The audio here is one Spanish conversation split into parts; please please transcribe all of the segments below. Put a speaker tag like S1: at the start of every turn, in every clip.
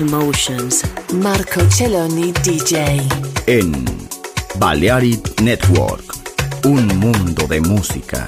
S1: Emotions. Marco Celloni DJ.
S2: En Balearic Network, un mundo de música.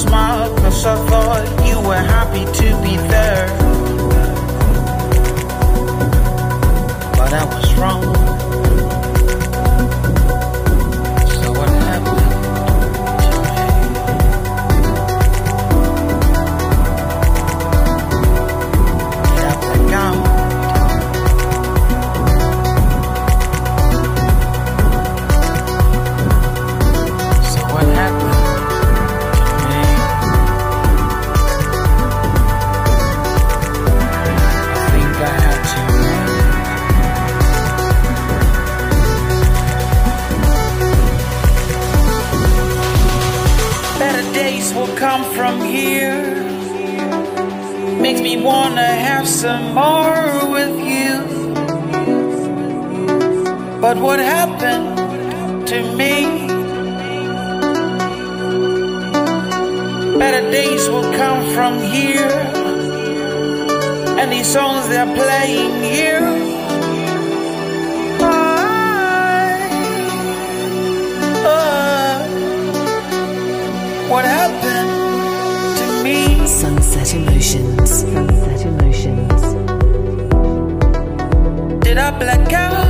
S3: smile Cause I thought you were happy to be there. But I was wrong. have some more with you. But what happened to me? Better days will come from here, and these songs they're playing here. I black out.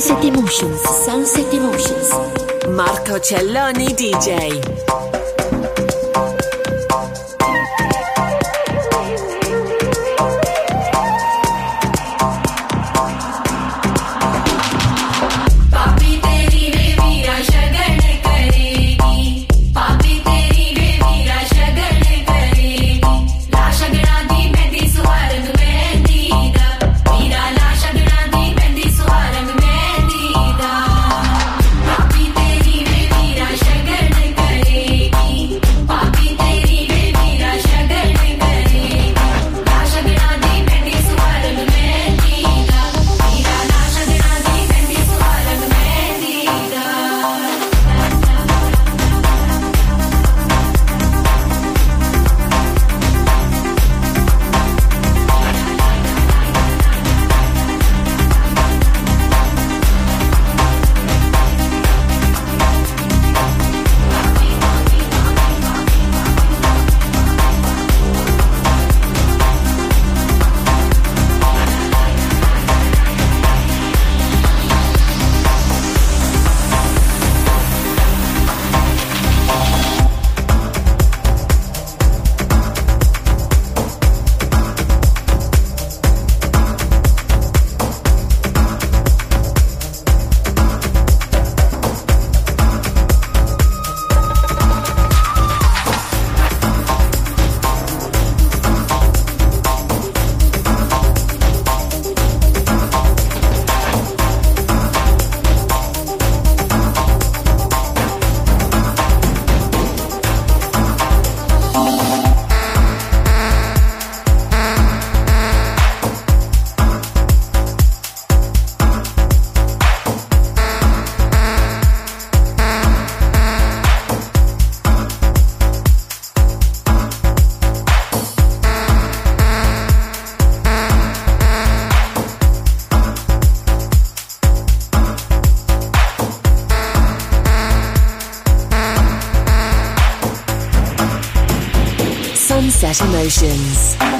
S1: Sunset Emotions, Sunset Emotions.
S4: Marco Celloni DJ. Emotions.